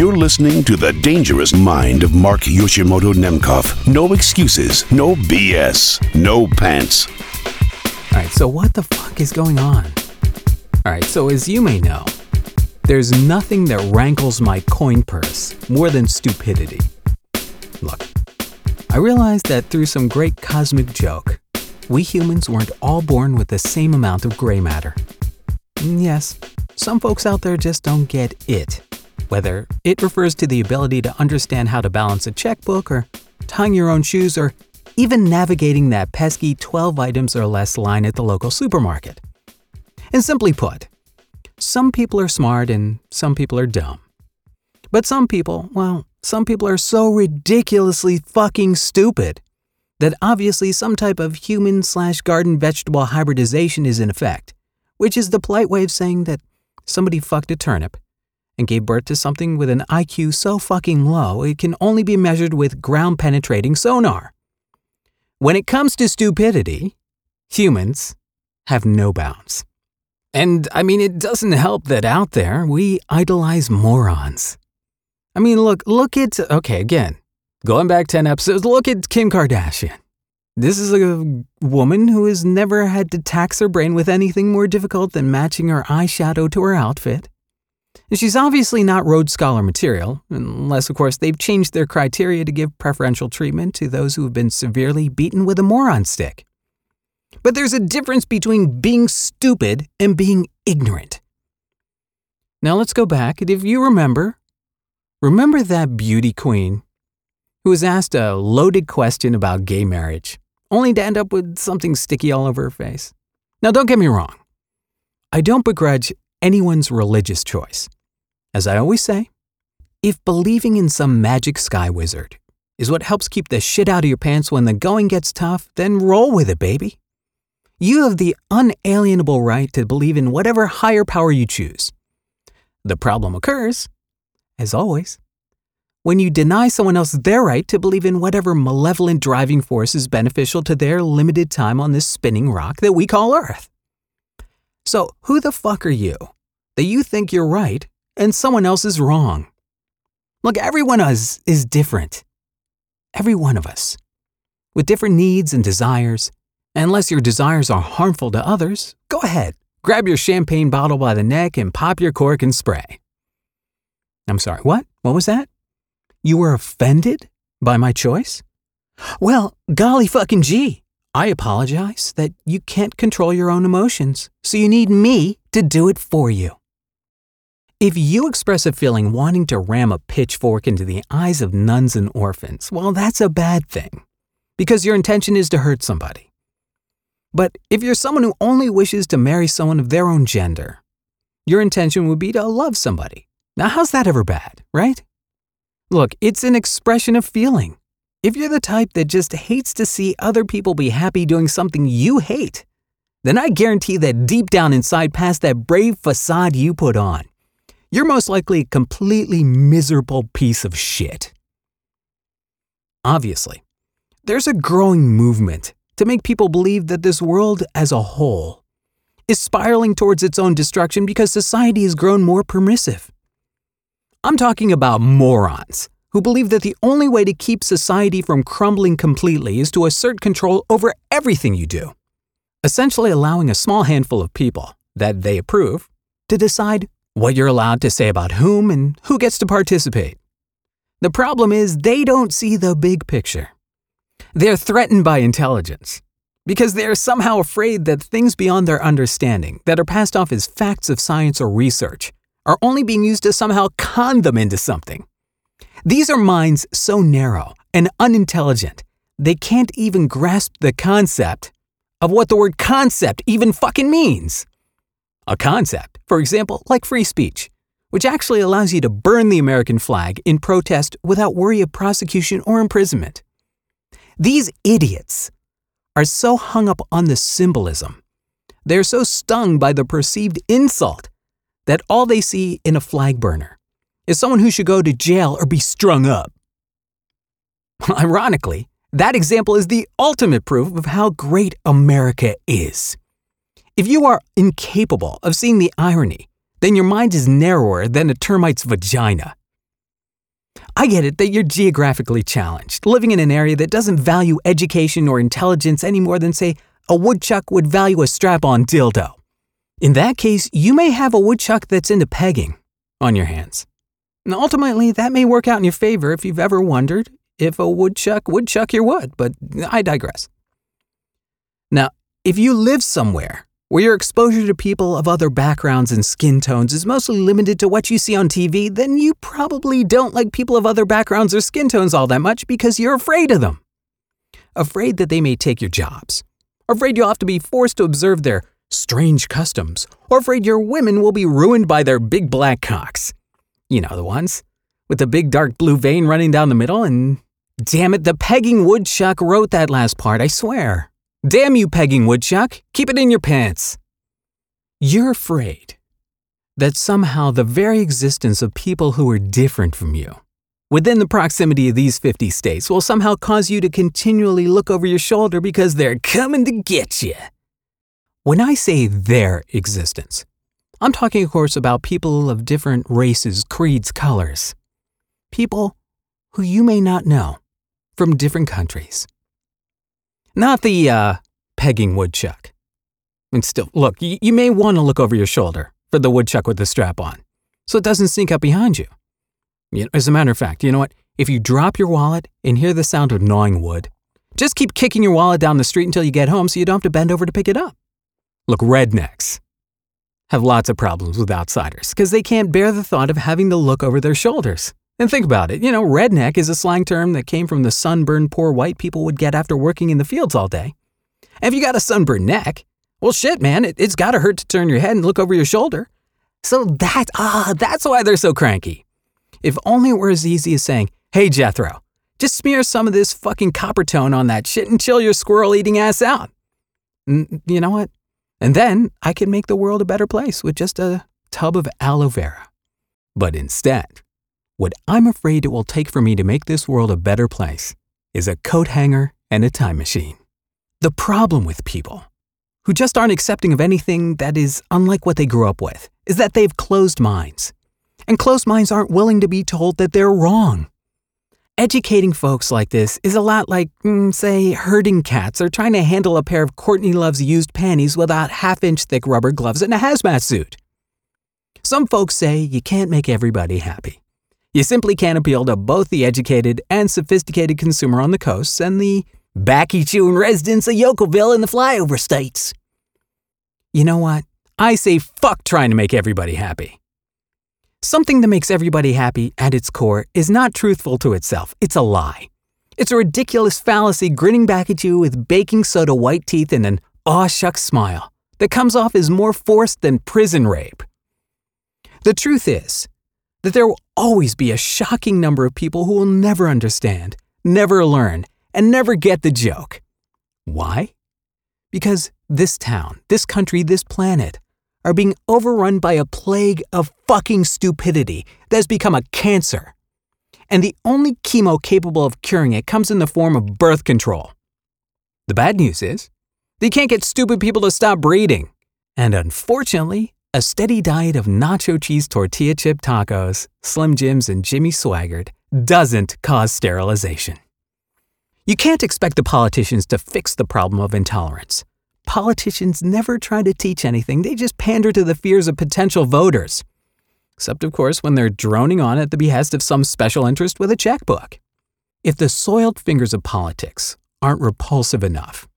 You're listening to The Dangerous Mind of Mark Yoshimoto Nemkov. No excuses, no BS, no pants. All right, so what the fuck is going on? All right, so as you may know, there's nothing that rankles my coin purse more than stupidity. Look, I realize that through some great cosmic joke, we humans weren't all born with the same amount of gray matter. Mm, Yes, some folks out there just don't get it. Whether it refers to the ability to understand how to balance a checkbook, or tying your own shoes, or even navigating that pesky 12 items or less line at the local supermarket. And simply put, some people are smart and some people are dumb. But some people, well, some people are so ridiculously fucking stupid that obviously some type of human slash garden vegetable hybridization is in effect, which is the polite way of saying that somebody fucked a turnip and gave birth to something with an IQ so fucking low it can only be measured with ground penetrating sonar. When it comes to stupidity, humans have no bounds. And I mean, it doesn't help that out there we idolize morons. I mean, look, look at, okay, again, going back 10 episodes, look at Kim Kardashian. This is a woman who has never had to tax her brain with anything more difficult than matching her eyeshadow to her outfit. She's obviously not Rhodes Scholar material, unless, of course, they've changed their criteria to give preferential treatment to those who have been severely beaten with a moron stick. But there's a difference between being stupid and being ignorant. Now let's go back, and if you remember, remember that beauty queen who was asked a loaded question about gay marriage, only to end up with something sticky all over her face. Now, don't get me wrong. I don't begrudge anyone's religious choice. As I always say, if believing in some magic sky wizard is what helps keep the shit out of your pants when the going gets tough, then roll with it, baby. You have the unalienable right to believe in whatever higher power you choose. The problem occurs, as always, when you deny someone else their right to believe in whatever malevolent driving force is beneficial to their limited time on this spinning rock that we call Earth. So, who the fuck are you that you think you're right and someone else is wrong? Look, every one of us is different. Every one of us. With different needs and desires. Unless your desires are harmful to others, go ahead, grab your champagne bottle by the neck and pop your cork and spray. I'm sorry, what? What was that? You were offended by my choice? Well, golly fucking gee. I apologize that you can't control your own emotions, so you need me to do it for you. If you express a feeling wanting to ram a pitchfork into the eyes of nuns and orphans, well, that's a bad thing, because your intention is to hurt somebody. But if you're someone who only wishes to marry someone of their own gender, your intention would be to love somebody. Now, how's that ever bad, right? Look, it's an expression of feeling. If you're the type that just hates to see other people be happy doing something you hate, then I guarantee that deep down inside, past that brave facade you put on, you're most likely a completely miserable piece of shit. Obviously, there's a growing movement to make people believe that this world as a whole is spiraling towards its own destruction because society has grown more permissive. I'm talking about morons who believe that the only way to keep society from crumbling completely is to assert control over everything you do, essentially allowing a small handful of people that they approve to decide what you're allowed to say about whom and who gets to participate. The problem is they don't see the big picture. They're threatened by intelligence because they're somehow afraid that things beyond their understanding that are passed off as facts of science or research are only being used to somehow con them into something. These are minds so narrow and unintelligent, they can't even grasp the concept of what the word concept even fucking means. A concept, for example, like free speech, which actually allows you to burn the American flag in protest without worry of prosecution or imprisonment. These idiots are so hung up on the symbolism, they're so stung by the perceived insult that all they see in a flag burner is someone who should go to jail or be strung up. Ironically, that example is the ultimate proof of how great America is. If you are incapable of seeing the irony, then your mind is narrower than a termite's vagina. I get it that you're geographically challenged, living in an area that doesn't value education or intelligence any more than, say, a woodchuck would value a strap on dildo. In that case, you may have a woodchuck that's into pegging on your hands. And ultimately, that may work out in your favor if you've ever wondered if a woodchuck would chuck your wood, but I digress. Now, if you live somewhere where your exposure to people of other backgrounds and skin tones is mostly limited to what you see on TV, then you probably don't like people of other backgrounds or skin tones all that much because you're afraid of them. Afraid that they may take your jobs. Afraid you'll have to be forced to observe their strange customs. Or afraid your women will be ruined by their big black cocks. You know the ones. With the big dark blue vein running down the middle and. Damn it, the pegging woodchuck wrote that last part, I swear. Damn you, pegging woodchuck. Keep it in your pants. You're afraid that somehow the very existence of people who are different from you within the proximity of these 50 states will somehow cause you to continually look over your shoulder because they're coming to get you. When I say their existence, I'm talking, of course, about people of different races, creeds, colors. People who you may not know from different countries. Not the uh, pegging woodchuck. And still, look, y- you may want to look over your shoulder for the woodchuck with the strap on, so it doesn't sneak up behind you. you know, as a matter of fact, you know what? If you drop your wallet and hear the sound of gnawing wood, just keep kicking your wallet down the street until you get home so you don't have to bend over to pick it up. Look, rednecks have lots of problems with outsiders because they can't bear the thought of having to look over their shoulders. And think about it, you know, redneck is a slang term that came from the sunburned poor white people would get after working in the fields all day. And if you got a sunburned neck, well, shit, man, it, has got to hurt to turn your head and look over your shoulder. So that, ah, that's why they're so cranky. If only it were as easy as saying, hey, Jethro, just smear some of this fucking Coppertone on that shit and chill your squirrel eating ass out. And you know what? And then I can make the world a better place with just a tub of aloe vera. But instead, what I'm afraid it will take for me to make this world a better place is a coat hanger and a time machine. The problem with people who just aren't accepting of anything that is unlike what they grew up with is that they've closed minds. And closed minds aren't willing to be told that they're wrong. Educating folks like this is a lot like, mm, say, herding cats or trying to handle a pair of Courtney Love's used panties without half inch thick rubber gloves and a hazmat suit. Some folks say you can't make everybody happy. You simply can't appeal to both the educated and sophisticated consumer on the coasts and the backy chewing residents of Yokelville in the flyover states. You know what? I say fuck trying to make everybody happy. Something that makes everybody happy at its core is not truthful to itself, it's a lie. It's a ridiculous fallacy grinning back at you with baking soda white teeth and an aw shucks smile that comes off as more forced than prison rape. The truth is, that there will always be a shocking number of people who will never understand, never learn, and never get the joke. Why? Because this town, this country, this planet are being overrun by a plague of fucking stupidity that has become a cancer. And the only chemo capable of curing it comes in the form of birth control. The bad news is, they can't get stupid people to stop breeding. And unfortunately, a steady diet of nacho cheese tortilla chip tacos, Slim Jims, and Jimmy Swaggart doesn't cause sterilization. You can't expect the politicians to fix the problem of intolerance. Politicians never try to teach anything, they just pander to the fears of potential voters. Except, of course, when they're droning on at the behest of some special interest with a checkbook. If the soiled fingers of politics aren't repulsive enough,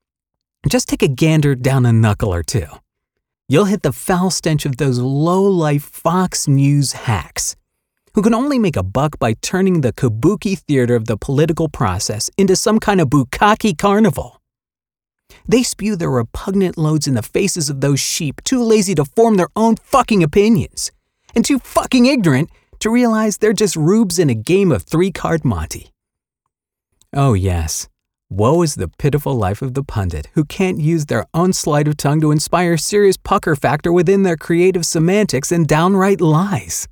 just take a gander down a knuckle or two you'll hit the foul stench of those low-life Fox News hacks who can only make a buck by turning the kabuki theater of the political process into some kind of bukkake carnival. They spew their repugnant loads in the faces of those sheep too lazy to form their own fucking opinions and too fucking ignorant to realize they're just rubes in a game of three card Monte. Oh, yes, Woe is the pitiful life of the pundit who can't use their own sleight of tongue to inspire serious pucker factor within their creative semantics and downright lies.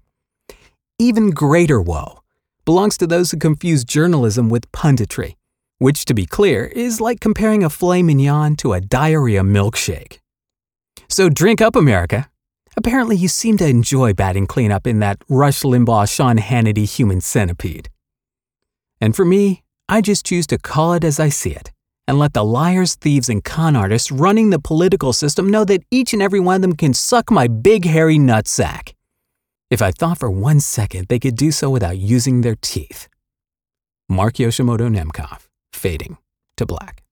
Even greater woe belongs to those who confuse journalism with punditry, which, to be clear, is like comparing a filet mignon to a diarrhea milkshake. So drink up, America. Apparently, you seem to enjoy batting cleanup in that Rush Limbaugh Sean Hannity human centipede. And for me, I just choose to call it as I see it and let the liars, thieves, and con artists running the political system know that each and every one of them can suck my big hairy nutsack. If I thought for one second they could do so without using their teeth. Mark Yoshimoto Nemkov, fading to black.